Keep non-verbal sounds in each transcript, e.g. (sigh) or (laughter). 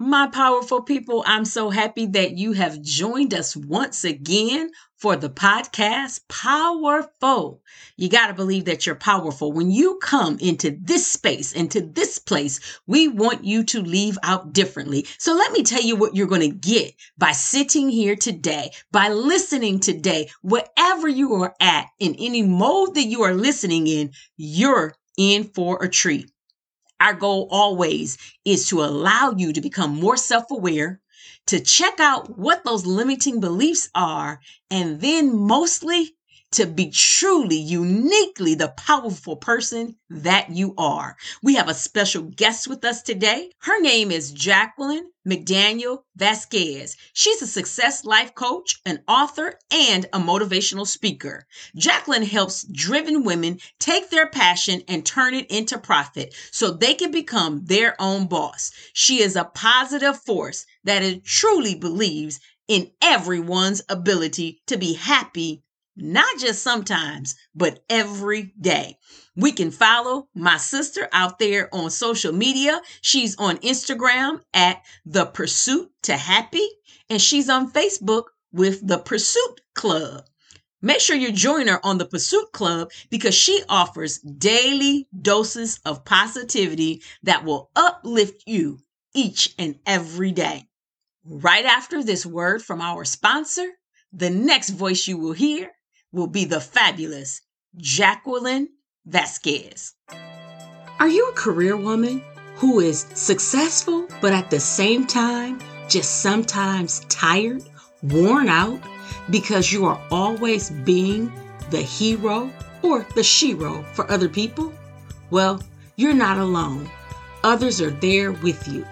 My powerful people, I'm so happy that you have joined us once again for the podcast Powerful. You got to believe that you're powerful. When you come into this space, into this place, we want you to leave out differently. So let me tell you what you're going to get by sitting here today, by listening today, wherever you are at, in any mode that you are listening in, you're in for a treat. Our goal always is to allow you to become more self aware, to check out what those limiting beliefs are, and then mostly to be truly, uniquely the powerful person that you are. We have a special guest with us today. Her name is Jacqueline McDaniel Vasquez. She's a success life coach, an author, and a motivational speaker. Jacqueline helps driven women take their passion and turn it into profit so they can become their own boss. She is a positive force that truly believes in everyone's ability to be happy not just sometimes, but every day. We can follow my sister out there on social media. She's on Instagram at The Pursuit to Happy, and she's on Facebook with The Pursuit Club. Make sure you join her on the Pursuit Club because she offers daily doses of positivity that will uplift you each and every day. Right after this word from our sponsor, the next voice you will hear will be the fabulous Jacqueline Vasquez. Are you a career woman who is successful, but at the same time, just sometimes tired, worn out, because you are always being the hero or the shero for other people? Well, you're not alone. Others are there with you.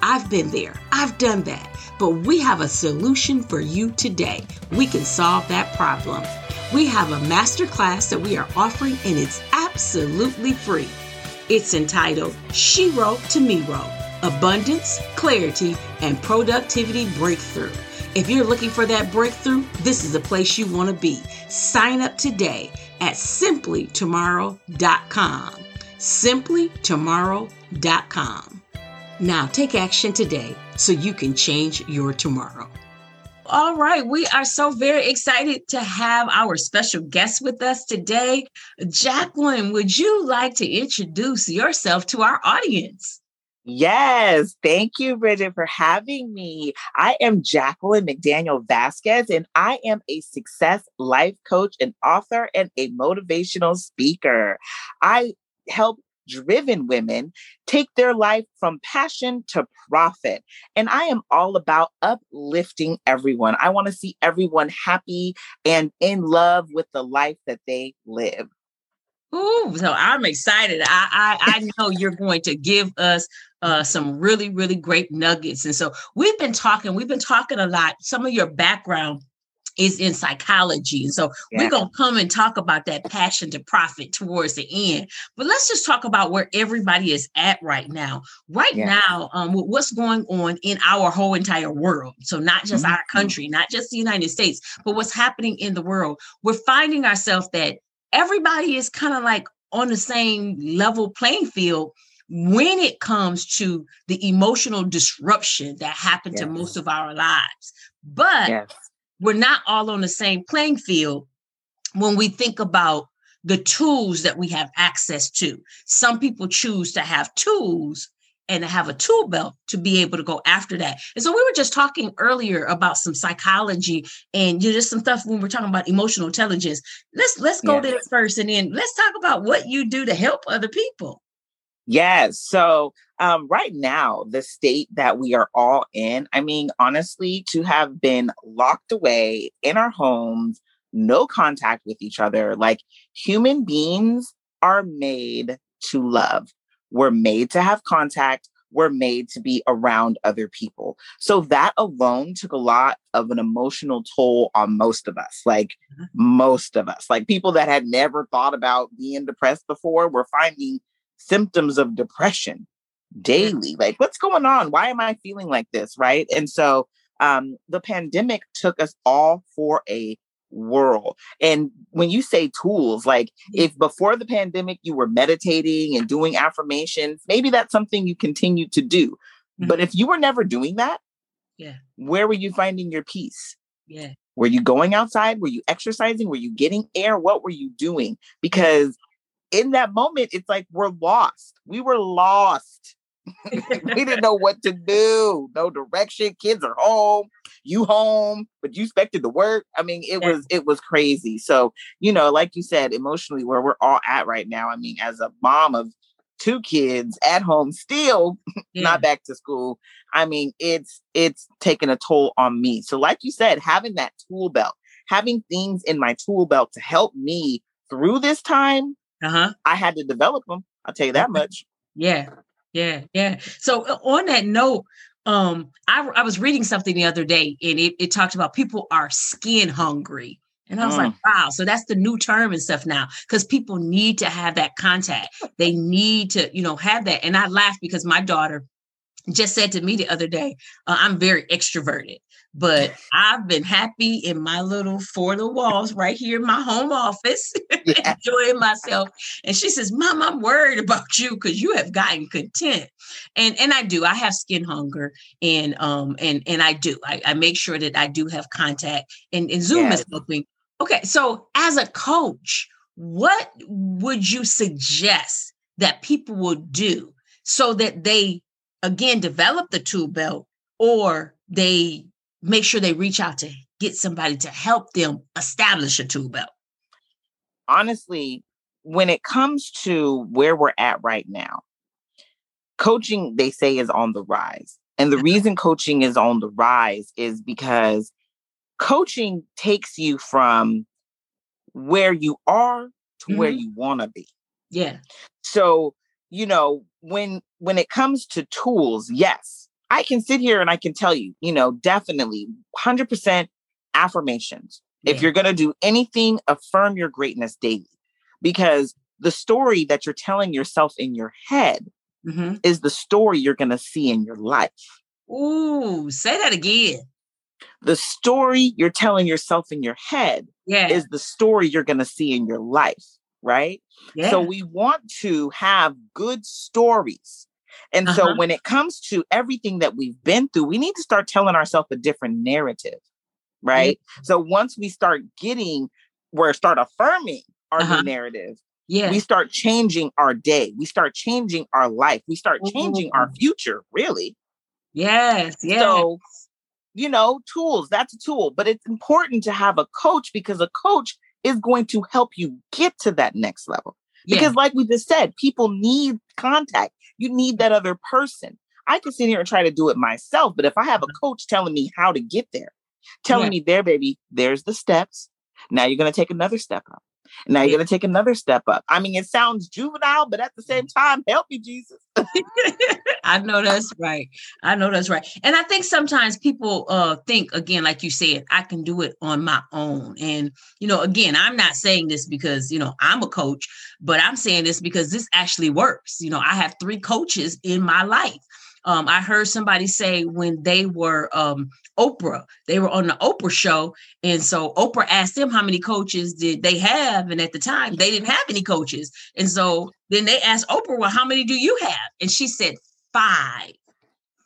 I've been there, I've done that, but we have a solution for you today. We can solve that problem we have a master class that we are offering and it's absolutely free. It's entitled Shero to Miro Abundance, Clarity, and Productivity Breakthrough. If you're looking for that breakthrough, this is the place you want to be. Sign up today at simplytomorrow.com. Simplytomorrow.com. Now take action today so you can change your tomorrow. All right. We are so very excited to have our special guest with us today. Jacqueline, would you like to introduce yourself to our audience? Yes, thank you, Bridget, for having me. I am Jacqueline McDaniel Vasquez, and I am a success life coach, an author, and a motivational speaker. I help driven women take their life from passion to profit. And I am all about uplifting everyone. I want to see everyone happy and in love with the life that they live. Ooh, so I'm excited. I, I, I (laughs) know you're going to give us uh, some really, really great nuggets. And so we've been talking, we've been talking a lot. Some of your background is in psychology. And so yeah. we're going to come and talk about that passion to profit towards the end. But let's just talk about where everybody is at right now. Right yeah. now, um, what's going on in our whole entire world. So not just mm-hmm. our country, not just the United States, but what's happening in the world. We're finding ourselves that everybody is kind of like on the same level playing field when it comes to the emotional disruption that happened yes. to most of our lives. But yes we're not all on the same playing field when we think about the tools that we have access to. Some people choose to have tools and to have a tool belt to be able to go after that. And so we were just talking earlier about some psychology and you know, just some stuff when we're talking about emotional intelligence. Let's let's go there first and then let's talk about what you do to help other people. Yes. So um, right now, the state that we are all in, I mean, honestly, to have been locked away in our homes, no contact with each other, like human beings are made to love. We're made to have contact. We're made to be around other people. So that alone took a lot of an emotional toll on most of us, like most of us, like people that had never thought about being depressed before were finding symptoms of depression daily. Like, what's going on? Why am I feeling like this? Right. And so um, the pandemic took us all for a world. And when you say tools, like if before the pandemic you were meditating and doing affirmations, maybe that's something you continue to do. Mm-hmm. But if you were never doing that, yeah, where were you finding your peace? Yeah. Were you going outside? Were you exercising? Were you getting air? What were you doing? Because in that moment, it's like we're lost. We were lost. (laughs) we didn't know what to do. No direction. Kids are home. You home, but you expected to work. I mean, it yeah. was it was crazy. So, you know, like you said, emotionally, where we're all at right now. I mean, as a mom of two kids at home, still yeah. (laughs) not back to school. I mean, it's it's taken a toll on me. So, like you said, having that tool belt, having things in my tool belt to help me through this time, uh-huh. I had to develop them. I'll tell you that much. Yeah. Yeah, yeah. So uh, on that note, um, I, I was reading something the other day and it, it talked about people are skin hungry. And I was mm. like, wow, so that's the new term and stuff now because people need to have that contact. They need to, you know, have that. And I laughed because my daughter just said to me the other day, uh, I'm very extroverted but I've been happy in my little four the walls right here in my home office, (laughs) yeah. enjoying myself. And she says, Mom, I'm worried about you because you have gotten content. And and I do. I have skin hunger and um and and I do. I, I make sure that I do have contact and, and Zoom is helping. Okay, so as a coach, what would you suggest that people would do so that they again develop the tool belt or they make sure they reach out to get somebody to help them establish a tool belt? Honestly, when it comes to where we're at right now, coaching, they say, is on the rise. And the reason coaching is on the rise is because coaching takes you from where you are to mm-hmm. where you want to be. Yeah. So, you know, when when it comes to tools, yes, I can sit here and I can tell you, you know, definitely 100% affirmations. Yeah. If you're going to do anything, affirm your greatness daily because the story that you're telling yourself in your head mm-hmm. is the story you're going to see in your life. Ooh, say that again. The story you're telling yourself in your head yeah. is the story you're going to see in your life, right? Yeah. So we want to have good stories and uh-huh. so when it comes to everything that we've been through, we need to start telling ourselves a different narrative. Right. Mm-hmm. So once we start getting where start affirming our uh-huh. narrative, yeah. we start changing our day. We start changing our life. We start changing Ooh. our future, really. Yes. Yes. So, you know, tools, that's a tool, but it's important to have a coach because a coach is going to help you get to that next level. Because, yeah. like we just said, people need contact. You need that other person. I can sit here and try to do it myself, but if I have a coach telling me how to get there, telling yeah. me there, baby, there's the steps. Now you're going to take another step up. Now you're going to take another step up. I mean, it sounds juvenile, but at the same time, help me, Jesus. (laughs) I know that's right. I know that's right. And I think sometimes people uh think again, like you said, I can do it on my own. And you know, again, I'm not saying this because you know I'm a coach, but I'm saying this because this actually works. You know, I have three coaches in my life. Um, I heard somebody say when they were um, Oprah, they were on the Oprah show. And so Oprah asked them how many coaches did they have. And at the time, they didn't have any coaches. And so then they asked Oprah, well, how many do you have? And she said, five.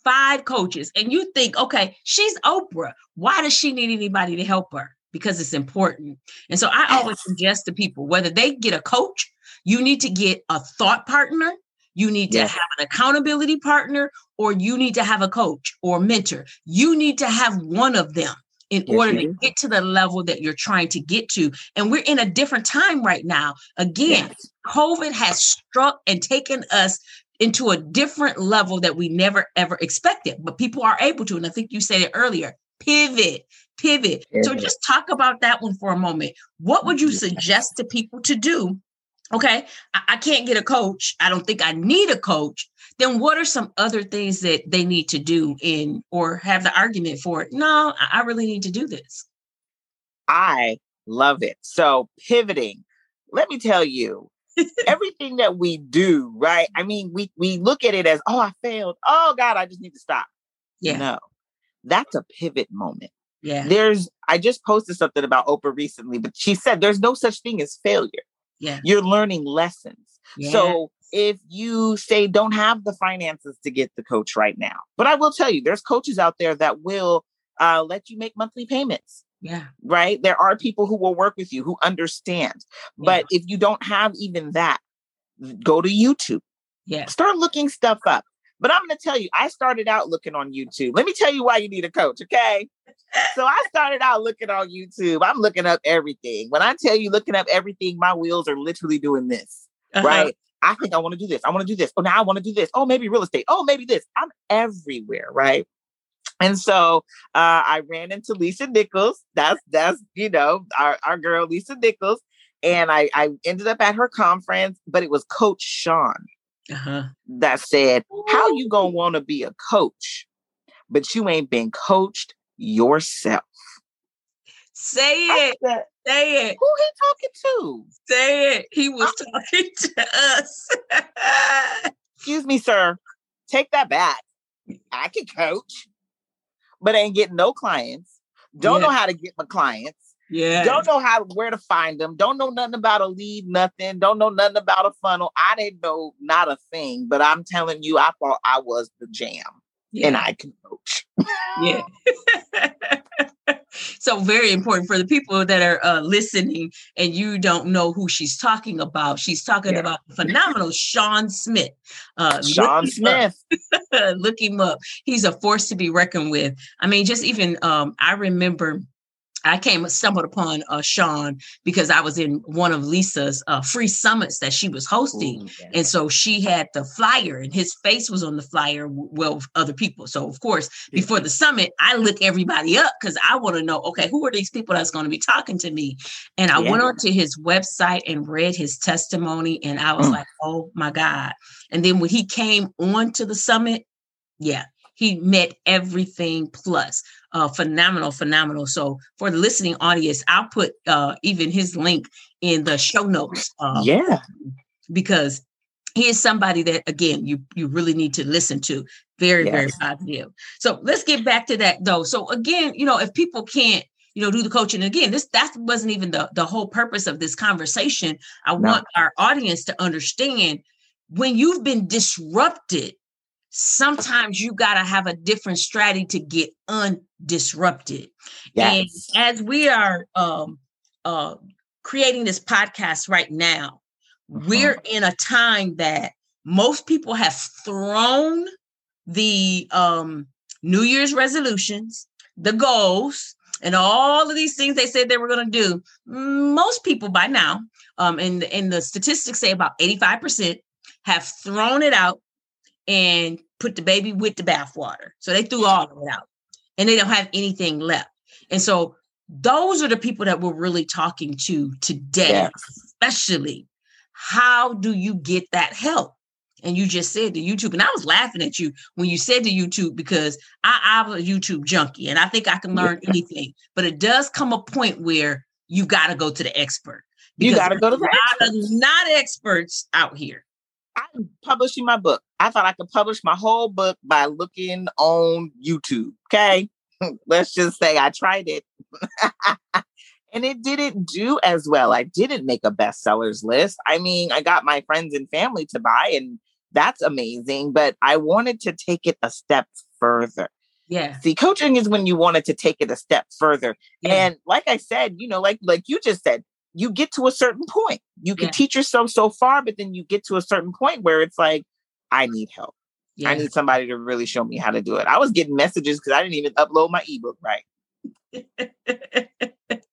Five coaches. And you think, okay, she's Oprah. Why does she need anybody to help her? Because it's important. And so I always suggest to people whether they get a coach, you need to get a thought partner you need to have an accountability partner, or you need to have a coach or mentor. You need to have one of them in yes, order to get to the level that you're trying to get to. And we're in a different time right now. Again, yes. COVID has struck and taken us into a different level that we never ever expected, but people are able to. And I think you said it earlier pivot, pivot. So just talk about that one for a moment. What would you suggest to people to do okay, I, I can't get a coach. I don't think I need a coach. Then what are some other things that they need to do in or have the argument for no i really need to do this i love it. So pivoting. Let me tell you (laughs) everything that we do right? I mean we we look at it as oh i failed. Oh god i just need to stop. Yeah. No. That's a pivot moment. Yeah. There's i just posted something about oprah recently but she said there's no such thing as failure yeah you're learning lessons yeah. so if you say don't have the finances to get the coach right now. But I will tell you, there's coaches out there that will uh, let you make monthly payments. Yeah. Right. There are people who will work with you who understand. Yeah. But if you don't have even that, go to YouTube. Yeah. Start looking stuff up. But I'm going to tell you, I started out looking on YouTube. Let me tell you why you need a coach. Okay. so I started out looking on YouTube. I'm looking up everything. When I tell you looking up everything, my wheels are literally doing this. Uh-huh. Right. I think I want to do this. I want to do this. Oh, now I want to do this. Oh, maybe real estate. Oh, maybe this. I'm everywhere, right? And so uh, I ran into Lisa Nichols. That's that's you know our, our girl Lisa Nichols, and I I ended up at her conference, but it was Coach Sean uh-huh. that said, "How you gonna want to be a coach, but you ain't been coached yourself?" Say it. Said, Say it. Who he talking to? Say it. He was I'm, talking (laughs) to us. Excuse me, sir. Take that back. I can coach, but ain't getting no clients. Don't yeah. know how to get my clients. Yeah. Don't know how where to find them. Don't know nothing about a lead, nothing. Don't know nothing about a funnel. I didn't know not a thing, but I'm telling you, I thought I was the jam. Yeah. And I can coach. yeah. (laughs) so very important for the people that are uh, listening and you don't know who she's talking about. She's talking yeah. about phenomenal Sean Smith. Uh, Sean Smith. (laughs) look him up. He's a force to be reckoned with. I mean, just even um, I remember I came stumbled upon uh, Sean because I was in one of Lisa's uh, free summits that she was hosting, Ooh, yeah. and so she had the flyer, and his face was on the flyer, well, with other people. So of course, before the summit, I look everybody up because I want to know, okay, who are these people that's going to be talking to me? And I yeah. went onto his website and read his testimony, and I was mm. like, oh my god! And then when he came on to the summit, yeah, he met everything plus uh, phenomenal, phenomenal. So for the listening audience, I'll put uh, even his link in the show notes. Uh, yeah, because he is somebody that again you you really need to listen to. Very yes. very positive. So let's get back to that though. So again, you know, if people can't you know do the coaching again this that wasn't even the the whole purpose of this conversation i no. want our audience to understand when you've been disrupted sometimes you got to have a different strategy to get undisrupted. Yes. And as we are um, uh, creating this podcast right now, uh-huh. we're in a time that most people have thrown the um, New Year's resolutions, the goals, and all of these things they said they were going to do. Most people by now, um, and, and the statistics say about 85% have thrown it out and put the baby with the bathwater. So they threw all of it out and they don't have anything left. And so those are the people that we're really talking to today, yes. especially how do you get that help? And you just said the YouTube, and I was laughing at you when you said the YouTube because I, I'm a YouTube junkie and I think I can learn anything. But it does come a point where you've got to go to the expert. You got to go to the not, not experts out here. I'm publishing my book. I thought I could publish my whole book by looking on YouTube. Okay. (laughs) Let's just say I tried it. (laughs) and it didn't do as well. I didn't make a bestsellers list. I mean, I got my friends and family to buy, and that's amazing. But I wanted to take it a step further. Yeah. See, coaching is when you wanted to take it a step further. Yeah. And like I said, you know, like like you just said, you get to a certain point. You can yeah. teach yourself so far, but then you get to a certain point where it's like, I need help. Yeah. I need somebody to really show me how to do it. I was getting messages because I didn't even upload my ebook right. (laughs)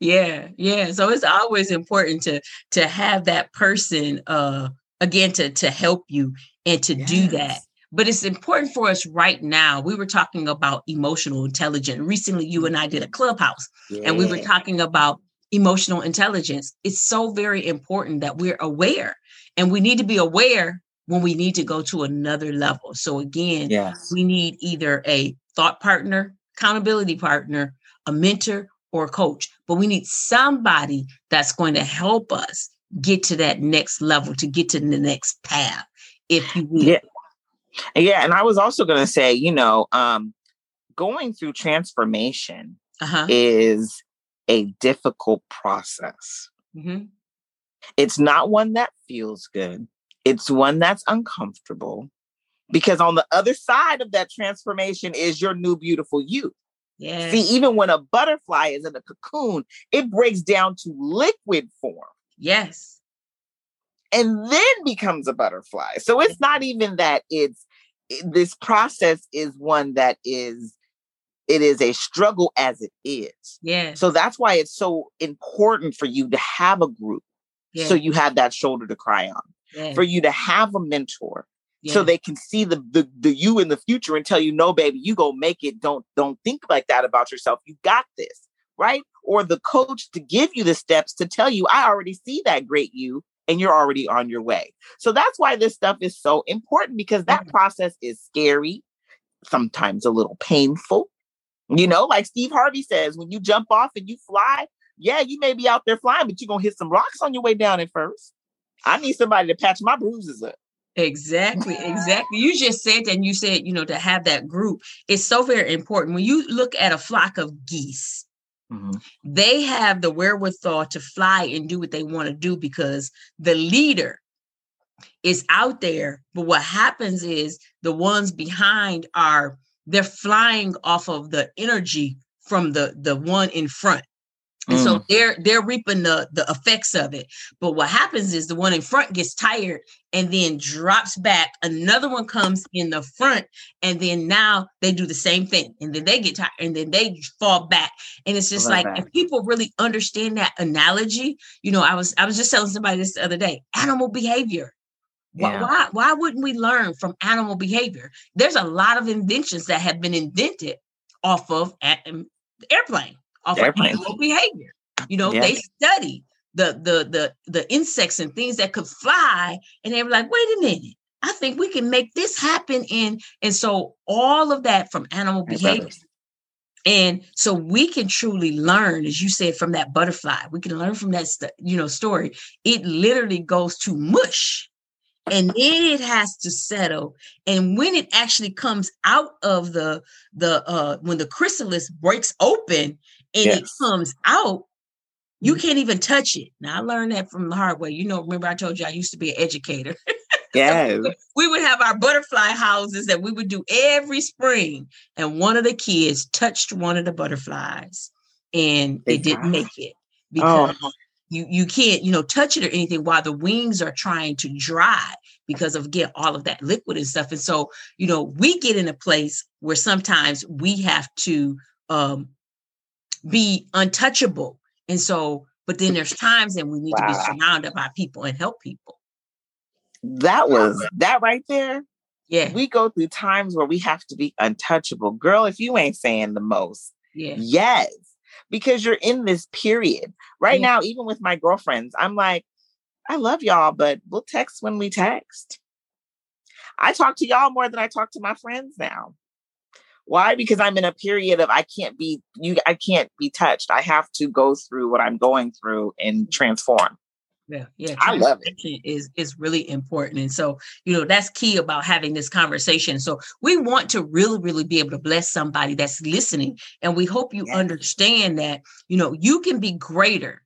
yeah, yeah. So it's always important to to have that person uh again to to help you and to yes. do that. But it's important for us right now. We were talking about emotional intelligence. Recently, you and I did a clubhouse, yeah. and we were talking about emotional intelligence. It's so very important that we're aware and we need to be aware when we need to go to another level. So again, Yes. we need either a thought partner, accountability partner, a mentor, or a coach. But we need somebody that's going to help us get to that next level, to get to the next path. If you will. Yeah. Yeah. And I was also going to say, you know, um, going through transformation Uh-huh. is a difficult process. hmm It's not one that feels good. It's one that's uncomfortable because on the other side of that transformation is your new beautiful you. Yeah. See, even when a butterfly is in a cocoon, it breaks down to liquid form yes. and then becomes a butterfly. So it's not even that it's it- this process is one that is it is a struggle as it is. Yes. So that's why it's so important for you to have a group yes. so you have that shoulder to cry on. For you to have a mentor yes. so they can see the, the the you in the future and tell you no baby you go make it. Don't don't think like that about yourself. You got this right? Or the coach to give you the steps to tell you i already see that great you and you're already on your way. So that's why this stuff is so important because that Mhm. process is scary sometimes a little painful. You know like steve harvey says when you jump off and you fly yeah you may be out there flying but you're gonna hit some rocks on your way down at first i need somebody to patch my bruises up Exactly, exactly. You just said that and you said, you know, to have that group is so very important. When you look at a flock of geese, mm-hmm. they have the wherewithal to fly and do what they want to do because the leader is out there. But what happens is the ones behind are they're flying off of the energy from the the one in front. And so they're they're reaping the the effects of it. But what happens is the one in front gets tired and then drops back. Another one comes in the front, and then now they do the same thing, and then they get tired, and then they fall back. And it's just like that. if people really understand that analogy, you know, I was I was just telling somebody this the other day. Animal behavior. Why, Yeah. why why wouldn't we learn from animal behavior? There's a lot of inventions that have been invented off of a- um, airplane, off of animal behavior. You know, Yeah. they study the the the the insects and things that could fly, and they were like, wait a minute, I think we can make this happen. And and so all of that from animal Hey, behavior. brothers. And so we can truly learn, as you said, from that butterfly. We can learn from that, st- you know, story. It literally goes to mush, and then it has to settle. And when it actually comes out of the the uh when the chrysalis breaks open and it comes out, you Mhm. can't even touch it. Now I learned that from the hard way. You know, remember I told you I used to be an educator. (laughs) Yes. we would have our butterfly houses that we would do every spring and one of the kids touched one of the butterflies and They it didn't make it because Oh, you you can't you know touch it or anything while the wings are trying to dry because of get all of that liquid and stuff and so you know we get in a place where sometimes we have to um be untouchable and so but then there's times and we need to be surrounded by people and help people that was that right there. yeah We go through times where we have to be untouchable. Girl, if you ain't saying the most, yeah yes, because you're in this period. Right Yeah. now, even with my girlfriends, I'm like, I love y'all, but we'll text when we text. I talk to y'all more than I talk to my friends now. Why? Because I'm in a period of I can't be you I can't be touched. I have to go through what I'm going through and transform. Yeah, yeah. I love it. Is Is really important, and so you know that's key about having this conversation. So we want to really, really be able to bless somebody that's listening, and we hope you Yes. understand that you know you can be greater.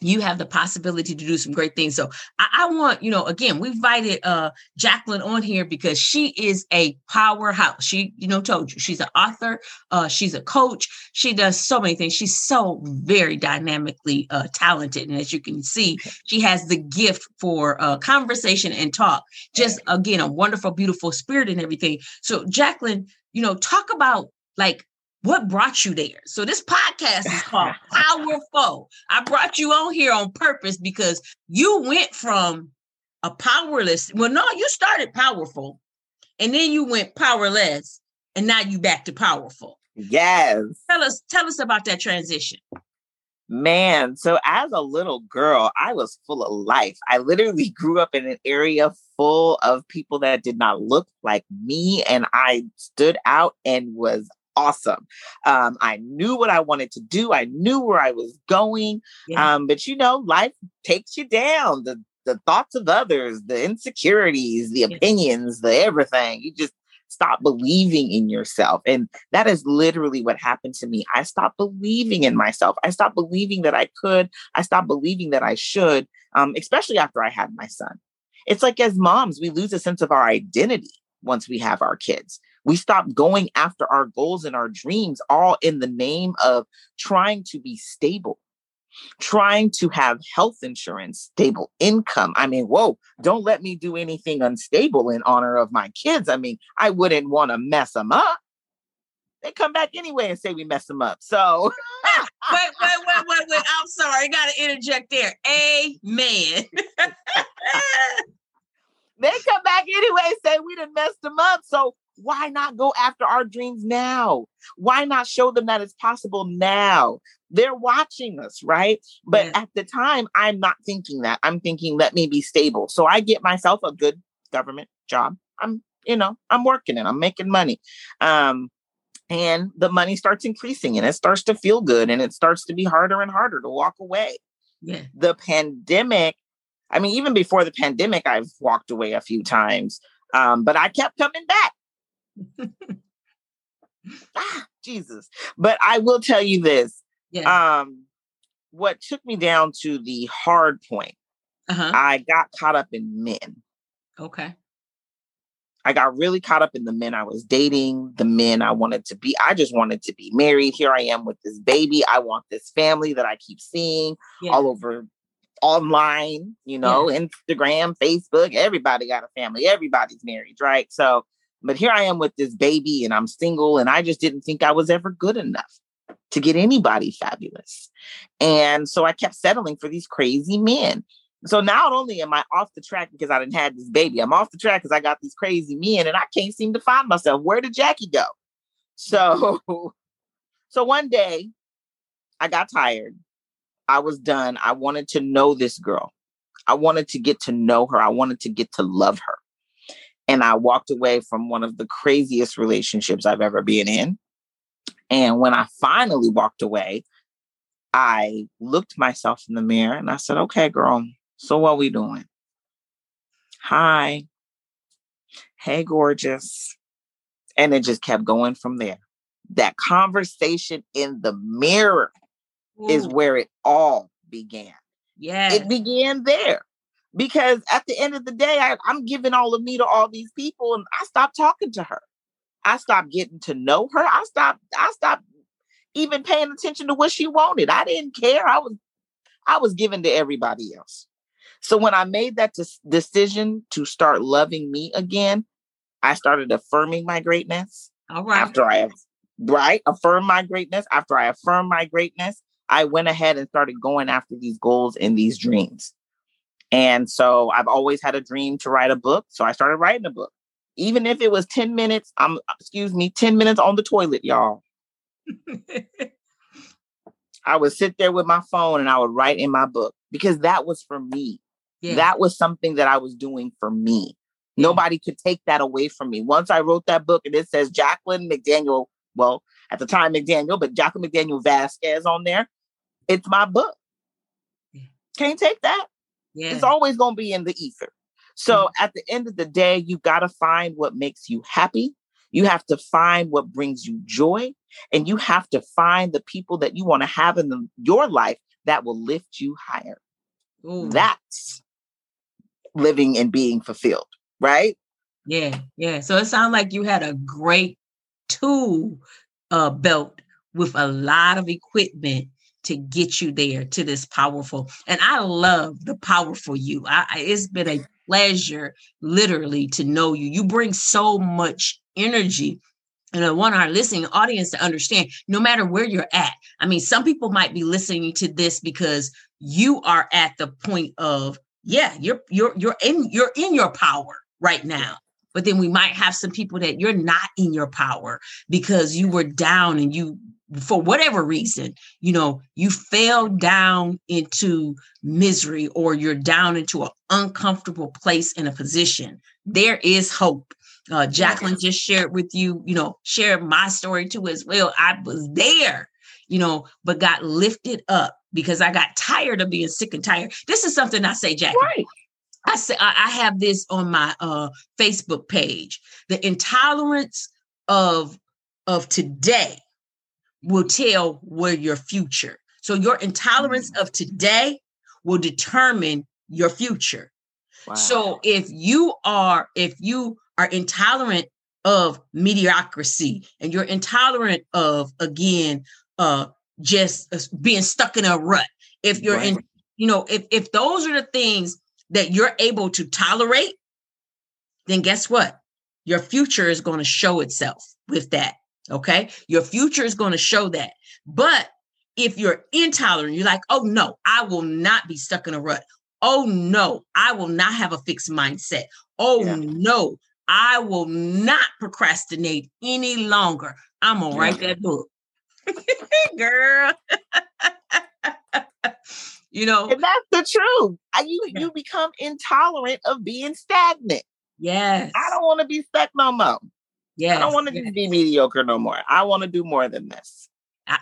You have the possibility to do some great things. So I, I want you know again we invited uh Jacqueline on here because she is a powerhouse. She you know told you she's an author, uh she's a coach. She does so many things. She's so very dynamically uh talented, and as you can see, she has the gift for uh, conversation and talk. Just again, a wonderful, beautiful spirit and everything. So, Jacqueline, you know, talk about like what brought you there. So, this podcast is called (laughs) Powerful. I brought you on here on purpose because you went from a powerless. Well, no, you started powerful, and then you went powerless, and now you back to powerful. Yes. Tell us, tell us about that transition. Man, so as a little girl, I was full of life. I literally (laughs) grew up in an area full of people that did not look like me, and I stood out and was awesome. Um, I knew what I wanted to do. I knew where I was going. Yeah. Um, but you know, life takes you down. The the thoughts of others, the insecurities, the opinions, the everything. You just stop believing in yourself. And that is literally what happened to me. I stopped believing in myself. I stopped believing that I could. I stopped believing that I should, um, especially after I had my son. It's like as moms, we lose a sense of our identity once we have our kids. We stop going after our goals and our dreams, all in the name of trying to be stable, trying to have health insurance, stable income. I mean, whoa, don't let me do anything unstable in honor of my kids. I mean, I wouldn't want to mess them up. They come back anyway and say we mess them up. So wait, wait, wait, wait, wait. I'm sorry. I got to interject there. Amen. (laughs) they come back anyway and say we didn't mess them up. So why not go after our dreams now? Why not show them that it's possible now? They're watching us, right? But yeah. at the time, I'm not thinking that. I'm thinking, let me be stable. So I get myself a good government job. I'm, you know, I'm working and I'm making money. Um, and the money starts increasing and it starts to feel good and it starts to be harder and harder to walk away. Yeah. The pandemic, I mean, even before the pandemic, I've walked away a few times. Um, but I kept coming back ah, Jesus. But I will tell you this. Yeah. Um, what took me down to the hard point, uh-huh. I got caught up in men. Okay. I got really caught up in the men I was dating, the men I wanted to be. I just wanted to be married. Here I am with this baby. I want this family that I keep seeing yeah. all over online, you know, yeah. Instagram, Facebook. Everybody got a family. Everybody's married, right? So but here I am with this baby and I'm single and I just didn't think I was ever good enough to get anybody fabulous. And so I kept settling for these crazy men. So not only am I off the track because I didn't have this baby, I'm off the track because I got these crazy men and I can't seem to find myself. Where did Jackie go? So (laughs) so one day I got tired. I was done. I wanted to know this girl. I wanted to get to know her. I wanted to get to love her. And I walked away from one of the craziest relationships I've ever been in. And when I finally walked away, I looked myself in the mirror and I said, okay, girl, so what we doing? Hi. Hey, gorgeous. And it just kept going from there. That conversation in the mirror Ooh. is where it all began. Yeah. It began there because at the end of the day, I, I'm giving all of me to all these people, and I stopped talking to her. I stopped getting to know her. I stopped. I stopped even paying attention to what she wanted. I didn't care. I was, I was giving to everybody else. So when I made that decision to start loving me again, I started affirming my greatness. All right. After I right affirm my greatness, after I affirmed my greatness, I went ahead and started going after these goals and these dreams. And so I've always had a dream to write a book. So I started writing a book. Even if it was 10 minutes, I'm um, excuse me, 10 minutes on the toilet, y'all. (laughs) I would sit there with my phone and I would write in my book because that was for me. Yeah. That was something that I was doing for me. Yeah. Nobody could take that away from me. Once I wrote that book and it says Jacqueline McDaniel, well, at the time McDaniel, but Jacqueline McDaniel Vasquez on there, it's my book. Yeah. Can't take that. Yeah. It's always going to be in the ether. So mm-hmm. at the end of the day, you got to find what makes you happy. You have to find what brings you joy. And you have to find the people that you want to have in the, your life that will lift you higher. Ooh. That's living and being fulfilled, right? Yeah, yeah. So it sounds like you had a great tool uh, belt with a lot of equipment to get you there to this powerful. And I love the powerful you. I, it's been a pleasure, literally, to know you. You bring so much energy. And I want our listening audience to understand no matter where you're at. I mean, some people might be listening to this because you are at the point of, yeah, you're you're you're in you're in your power right now but then we might have some people that you're not in your power because you were down and you for whatever reason, you know, you fell down into misery or you're down into an uncomfortable place in a position, there is hope. Uh, Jacqueline just shared with you, you know, shared my story too as well. I was there, you know, but got lifted up because I got tired of being sick and tired. This is something I say, Jackie. Right. I say I have this on my uh, Facebook page. The intolerance of of today will tell where your future. So your intolerance mm. of today will determine your future. Wow. So if you are if you are intolerant of mediocrity and you're intolerant of again uh just uh, being stuck in a rut if you're right. in you know if if those are the things that you're able to tolerate then guess what your future is going to show itself with that Okay. Your future is going to show that. But if you're intolerant, you're like, oh no, I will not be stuck in a rut. Oh no, I will not have a fixed mindset. Oh yeah. no, I will not procrastinate any longer. I'm gonna yeah. write that book. (laughs) Girl. (laughs) you know, and that's the truth. You you become intolerant of being stagnant. Yes. I don't want to be stuck no more. Yeah. I don't want to yes. be mediocre no more. I want to do more than this.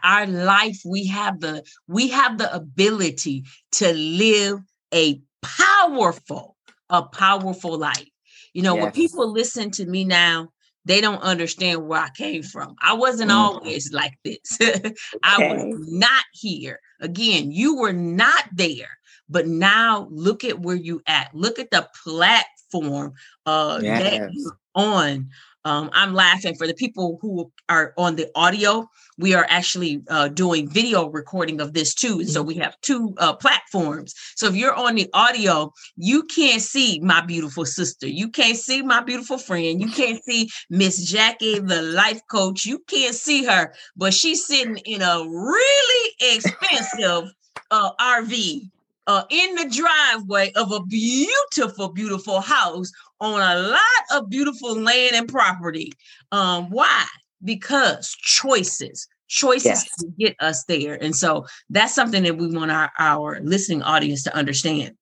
Our life, we have the we have the ability to live a powerful, a powerful life. You know, yes. when people listen to me now, they don't understand where I came from. I wasn't mm. always like this. (laughs) I was not here. Again, you were not there. But now look at where you at. Look at the platform uh yes. that you're on. Um, I'm laughing for the people who are on the audio. We are actually uh, doing video recording of this too. So we have two uh, platforms. So if you're on the audio, you can't see my beautiful sister. You can't see my beautiful friend. You can't (laughs) see Miss Jackie, the life coach. You can't see her, but she's sitting in a really expensive (laughs) uh, RV uh, in the driveway of a beautiful, beautiful house on a lot of beautiful land and property. Um, why? Because choices, choices yes. get us there. And so that's something that we want our, our listening audience to understand.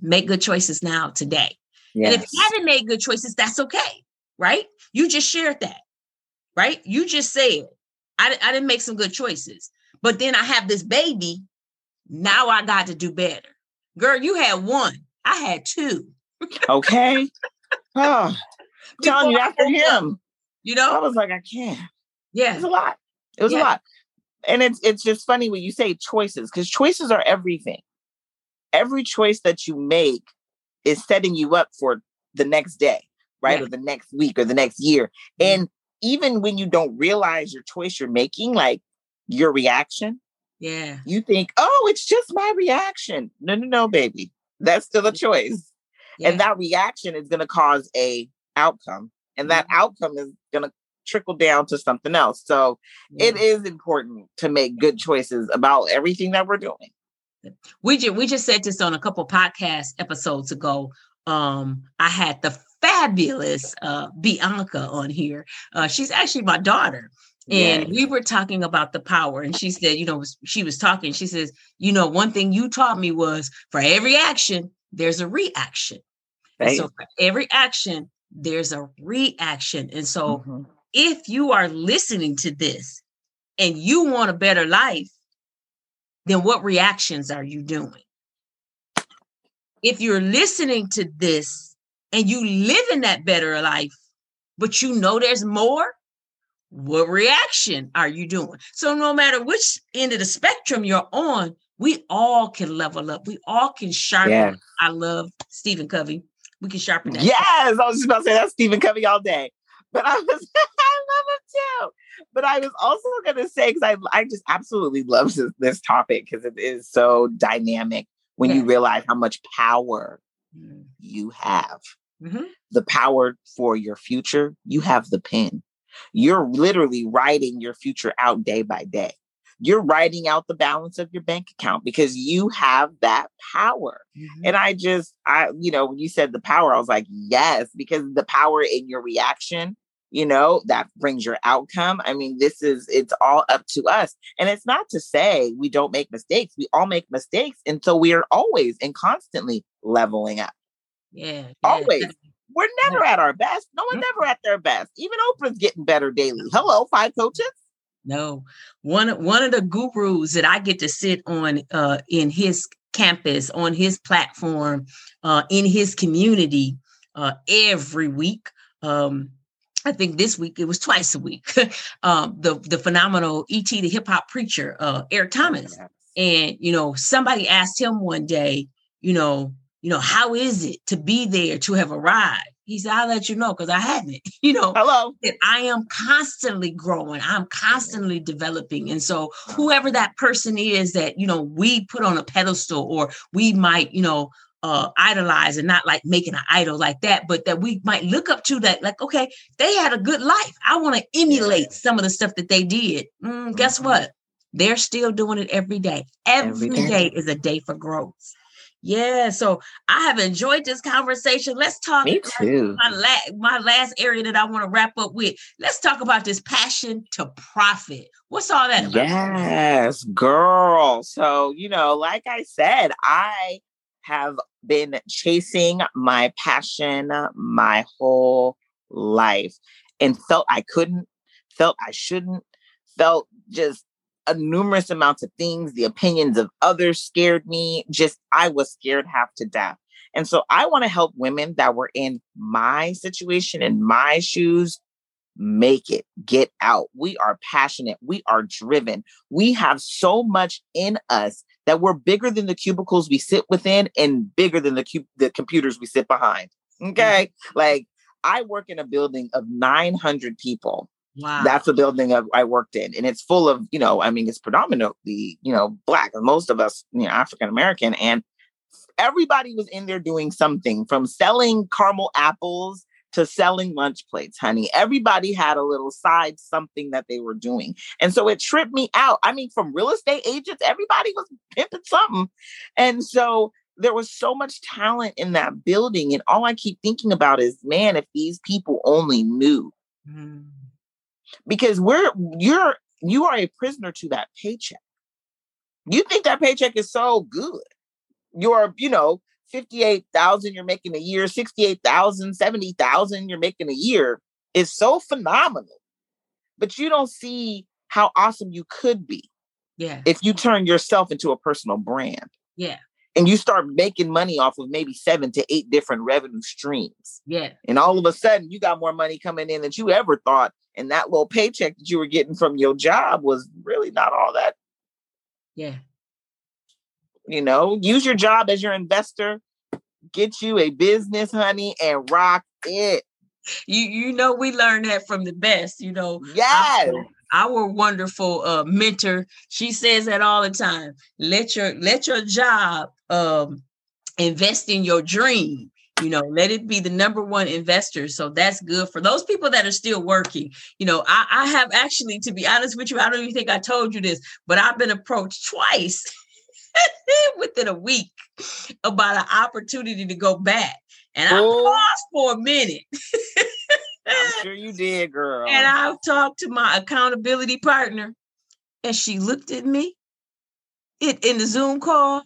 Make good choices now, today. Yes. And if you haven't made good choices, that's okay, right? You just shared that, right? You just said, I, I didn't make some good choices, but then I have this baby now I got to do better. Girl, you had one. I had two. Okay. Oh, telling (laughs) you after him. You know? I was like, I can't. Yeah. It was a lot. It was yeah. a lot. And it's it's just funny when you say choices, because choices are everything. Every choice that you make is setting you up for the next day, right? Yeah. Or the next week or the next year. Mm-hmm. And even when you don't realize your choice you're making, like your reaction, yeah. You think, oh, it's just my reaction. No, no, no, baby. That's still a choice. Yeah. And that reaction is going to cause a outcome. And that mm-hmm. outcome is going to trickle down to something else. So yeah. it is important to make good choices about everything that we're doing. We just we just said this on a couple podcast episodes ago. Um, I had the fabulous uh, Bianca on here. Uh, she's actually my daughter. And we were talking about the power. And she said, you know, she was talking. She says, you know, one thing you taught me was for every action, there's a reaction. Right. So for every action, there's a reaction. And so mm-hmm. if you are listening to this and you want a better life, then what reactions are you doing? If you're listening to this and you live in that better life, but you know there's more, what reaction are you doing? So no matter which end of the spectrum you're on, we all can level up. We all can sharpen. Yeah. I love Stephen Covey. We can sharpen that. Yes, I was just about to say that's Stephen Covey all day. But I was, (laughs) I love him too. But I was also going to say because I, I just absolutely love this, this topic because it is so dynamic when yeah. you realize how much power mm. you have. Mm-hmm. The power for your future, you have the pen. You're literally writing your future out day by day. You're writing out the balance of your bank account because you have that power. Mm-hmm. And I just, I, you know, when you said the power, I was like, yes, because the power in your reaction you know, that brings your outcome. I mean, this is, it's all up to us. And it's not to say we don't make mistakes. We all make mistakes. And so we are always and constantly leveling up. Yeah. Always. We're never at our best. No one's ever at their best. Even Oprah's getting better daily. Hello, five coaches. No, one one of the gurus that I get to sit on uh, in his campus, on his platform, uh, in his community uh, every week. Um, I think this week it was twice a week. (laughs) um, the the phenomenal ET, the hip hop preacher, uh, Eric Thomas, and you know somebody asked him one day, you know, you know, how is it to be there to have arrived? He said, I'll let you know because I haven't, (laughs) you know. Hello. That I am constantly growing, I'm constantly developing. And so, whoever that person is that, you know, we put on a pedestal or we might, you know, uh idolize and not like making an idol like that, but that we might look up to that, like, okay, they had a good life. I want to emulate some of the stuff that they did. Mm, guess Mm-hmm. what? They're still doing it every day. Every Every day. day is a day for growth. Yeah, so I have enjoyed this conversation. Let's talk. Me too. My, la- my last area that I want to wrap up with. Let's talk about this passion to profit. What's all that about? Yes, girl. So, you know, like I said, I have been chasing my passion my whole life and felt I couldn't, felt I shouldn't, felt just a numerous amounts of things. The opinions of others scared me. Just, I was scared half to death. And so I want to help women that were in my situation, in my shoes, make it, get out. We are passionate, we are driven. We have so much in us that we're bigger than the cubicles we sit within and bigger than the cub- the computers we sit behind. Mm-hmm. Okay? Like I work in a building of 900 people. Wow. That's the building of, I worked in, and it's full of, you know, I mean, it's predominantly, you know, black, and most of us, you know, African American, and everybody was in there doing something from selling caramel apples to selling lunch plates, honey. Everybody had a little side something that they were doing. And so it tripped me out. I mean, from real estate agents, everybody was pimping something. And so there was so much talent in that building. And all I keep thinking about is, man, if these people only knew, Mm. Because we're, you're, you are a prisoner to that paycheck. You think that paycheck is so good. You're, you know, 58,000 you're making a year, 68,000, 70,000 you're making a year is so phenomenal. But you don't see how awesome you could be Yeah. if you turn yourself into a personal brand Yeah. and you start making money off of maybe seven to eight different revenue streams. Yeah. And all of a sudden you got more money coming in than you ever thought. And that little paycheck that you were getting from your job was really not all that Yeah. you know use your job as your investor get you a business honey and rock it You you know we learned that from the best, you know. yes Our, our wonderful uh mentor, she says that all the time. Let your let your job um invest in your dream. You know, let it be the number one investor. So that's good for those people that are still working. You know, I, I have actually, to be honest with you, I don't even think I told you this, but I've been approached twice (laughs) within a week about an opportunity to go back. And I Oh. paused for a minute. i'm sure you did (laughs) girl And i've talked to my accountability partner, and she looked at me it in the Zoom call.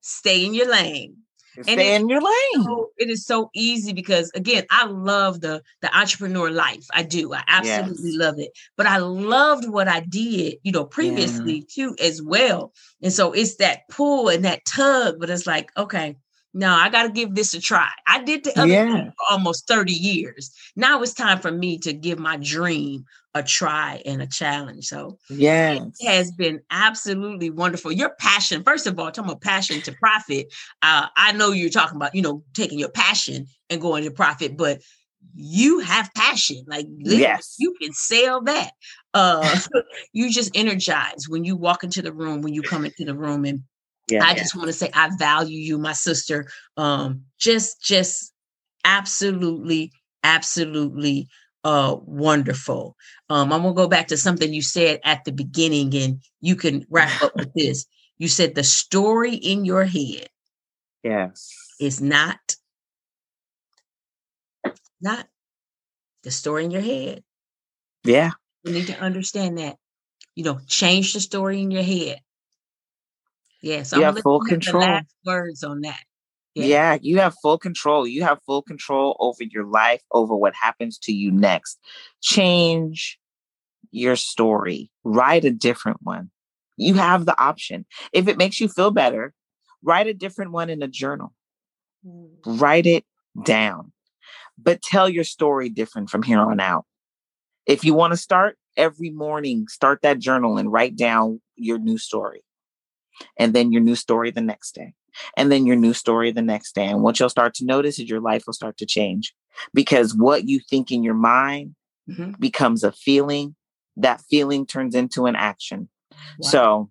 Stay in your lane. Stay in your lane So it is so easy because again, I love the the entrepreneur life. I do. I absolutely Yes. love it. But I loved what I did, you know, previously too as well. And so it's that pull and that tug, but it's like, okay, no, I got to give this a try. I did the other Yeah. thing for almost 30 years. Now it's time for me to give my dream a try and a challenge. So yeah, it has been absolutely wonderful. Your passion, first of all, talking about passion to profit. Uh, I know you're talking about, you know, taking your passion and going to profit, but you have passion. Like Yes. you can sell that. Uh, (laughs) you just energize when you walk into the room, when you come into the room, and yeah I just want to say I value you, my sister. Um, just, just absolutely, absolutely uh wonderful. Um, I'm gonna go back to something you said at the beginning, and you can wrap up with (laughs) this. You said the story in your head yes is not not the story in your head. Yeah. You need to understand that. You know, change the story in your head. Yes, yeah, so you I'm have full control. words on that. Yeah. yeah, you have full control. You have full control over your life, over what happens to you next. Change your story, write a different one. You have the option. If it makes you feel better, write a different one in a journal. Mm. Write it down, but tell your story different from here on out. If you want to start every morning, start that journal and write down your new story, and then your new story the next day and then your new story the next day. And what you'll start to notice is your life will start to change because what you think in your mind mm-hmm. becomes a feeling. That feeling turns into an action. Wow. So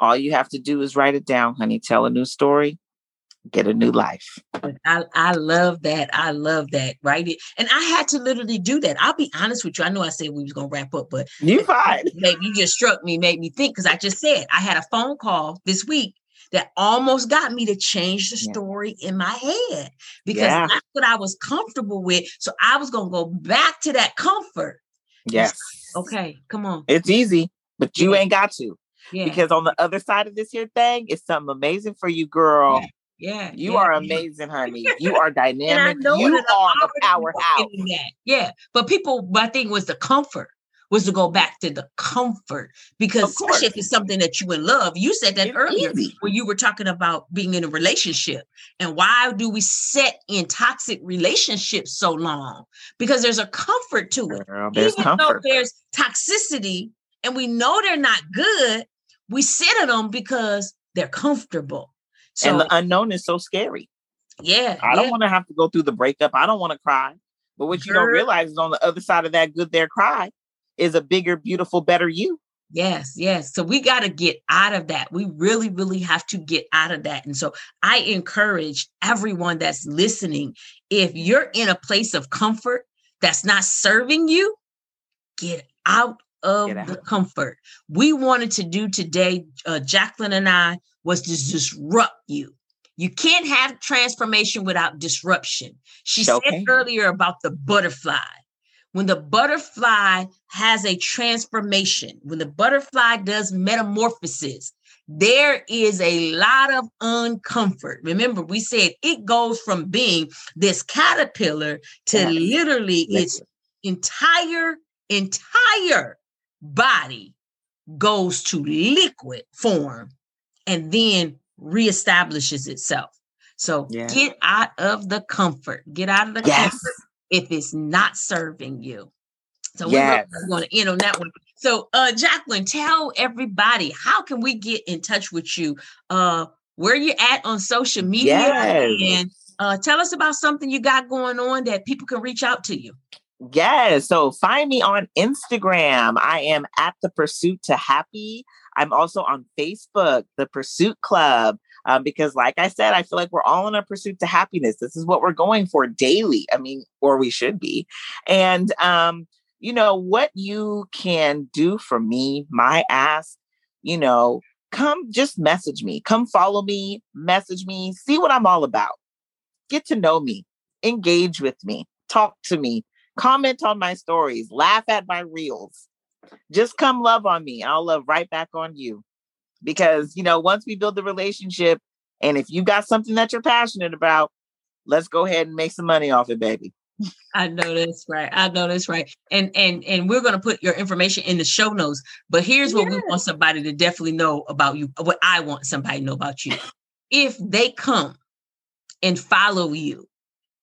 all you have to do is write it down, honey. Tell a new story, get a new life. I, I love that. I love that. Right. And I had to literally do that. I'll be honest with you. I know I said we was gonna wrap up, but you fine. Maybe you just struck me, made me think because I just said I had a phone call this week that almost got me to change the story yeah. in my head because yeah. that's what I was comfortable with. So I was going to go back to that comfort. Yes. Okay, come on. It's easy, but you yeah. ain't got to. Yeah. Because on the other side of this here thing is something amazing for you, girl. Yeah. You are amazing, honey. (laughs) You are dynamic. you are a powerhouse. Yeah. But people, my thing was the comfort was to go back to the comfort because especially if it's something that you in love. You said that it's earlier easy. when you were talking about being in a relationship. And why do we set in toxic relationships so long? Because there's a comfort to it. Girl, Even comfort. though there's toxicity and we know they're not good, we sit in them because they're comfortable. So, and the unknown is so scary. Yeah. I don't want to have to go through the breakup. I don't want to cry. But what you don't realize is on the other side of that good there cry is a bigger, beautiful, better you. Yes, yes. So we got to get out of that. We really, really have to get out of that. And so I encourage everyone that's listening if you're in a place of comfort that's not serving you, get out of get out. the comfort. We wanted to do today, uh, Jacqueline and I, was to mm-hmm. disrupt you. You can't have transformation without disruption. She okay. said earlier about the butterfly when the butterfly has a transformation, when the butterfly does metamorphosis, there is a lot of uncomfort. Remember, we said it goes from being this caterpillar to yes. literally yes. its entire, entire body goes to liquid form and then reestablishes itself. So get out of the comfort. Get out of the yes. comfort if it's not serving you. So yes. we're going to end on that one. So, uh, Jacqueline, tell everybody how can we get in touch with you? Uh, where you at on social media, yes. and uh, tell us about something you got going on that people can reach out to you. Yes. So find me on Instagram. I am at the Pursuit to Happy. I'm also on Facebook, the Pursuit Club um, because like i said i feel like we're all in a pursuit to happiness. This is what we're going for daily i mean or we should be. And um, you know what you can do for me my ask you know come just message me. Come follow me message me see what i'm all about. Get to know me. Engage with me. Talk to me. Comment on my stories. Laugh at my reels just come love on me i'll love right back on you because you know once we build the relationship and if you got something that you're passionate about let's go ahead and make some money off it baby I know that's right. I know that's right. And and and we're gonna put your information in the show notes. But here's what we want somebody to definitely know about you. What I want somebody to know about you. If they come and follow you,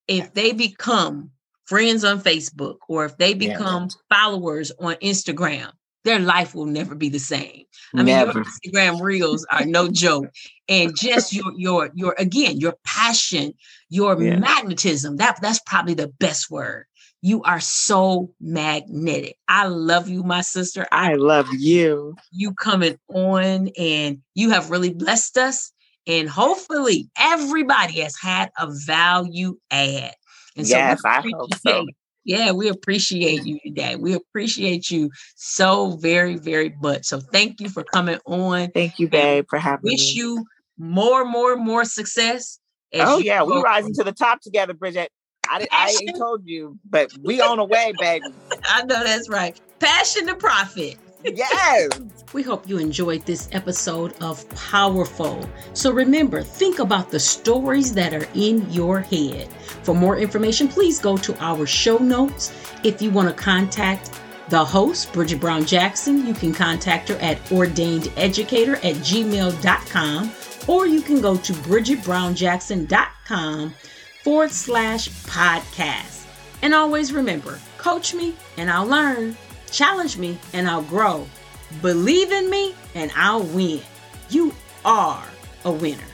if they become friends on Facebook, or if they become yeah. followers on Instagram, their life will never be the same. I never. mean, your Instagram reels are no (laughs) joke. And just your your your again, your passion, your yeah. magnetism, that that's probably the best word. You are so magnetic. I love you, my sister. I, I love you. You coming on and you have really blessed us. And hopefully everybody has had a value add. And yes, so I hope so. Yeah, we appreciate you today. We appreciate you so very, very much. So thank you for coming on. Thank you, babe, for having wish me. Wish you more, more, more success. Oh yeah, we're rising to the top together, Bridget. I, I ain't told you, but we on the way, baby. (laughs) I know that's right. Passion to profit. Yes. (laughs) We hope you enjoyed this episode of Powerful. So remember, think about the stories that are in your head. For more information, please go to our show notes. If you want to contact the host, Bridget Brown Jackson, you can contact her at ordainededucator at gmail.com or you can go to bridgetbrownjackson.com forward slash podcast. And always remember, coach me and I'll learn, challenge me and I'll grow, believe in me and I'll win. You are a winner.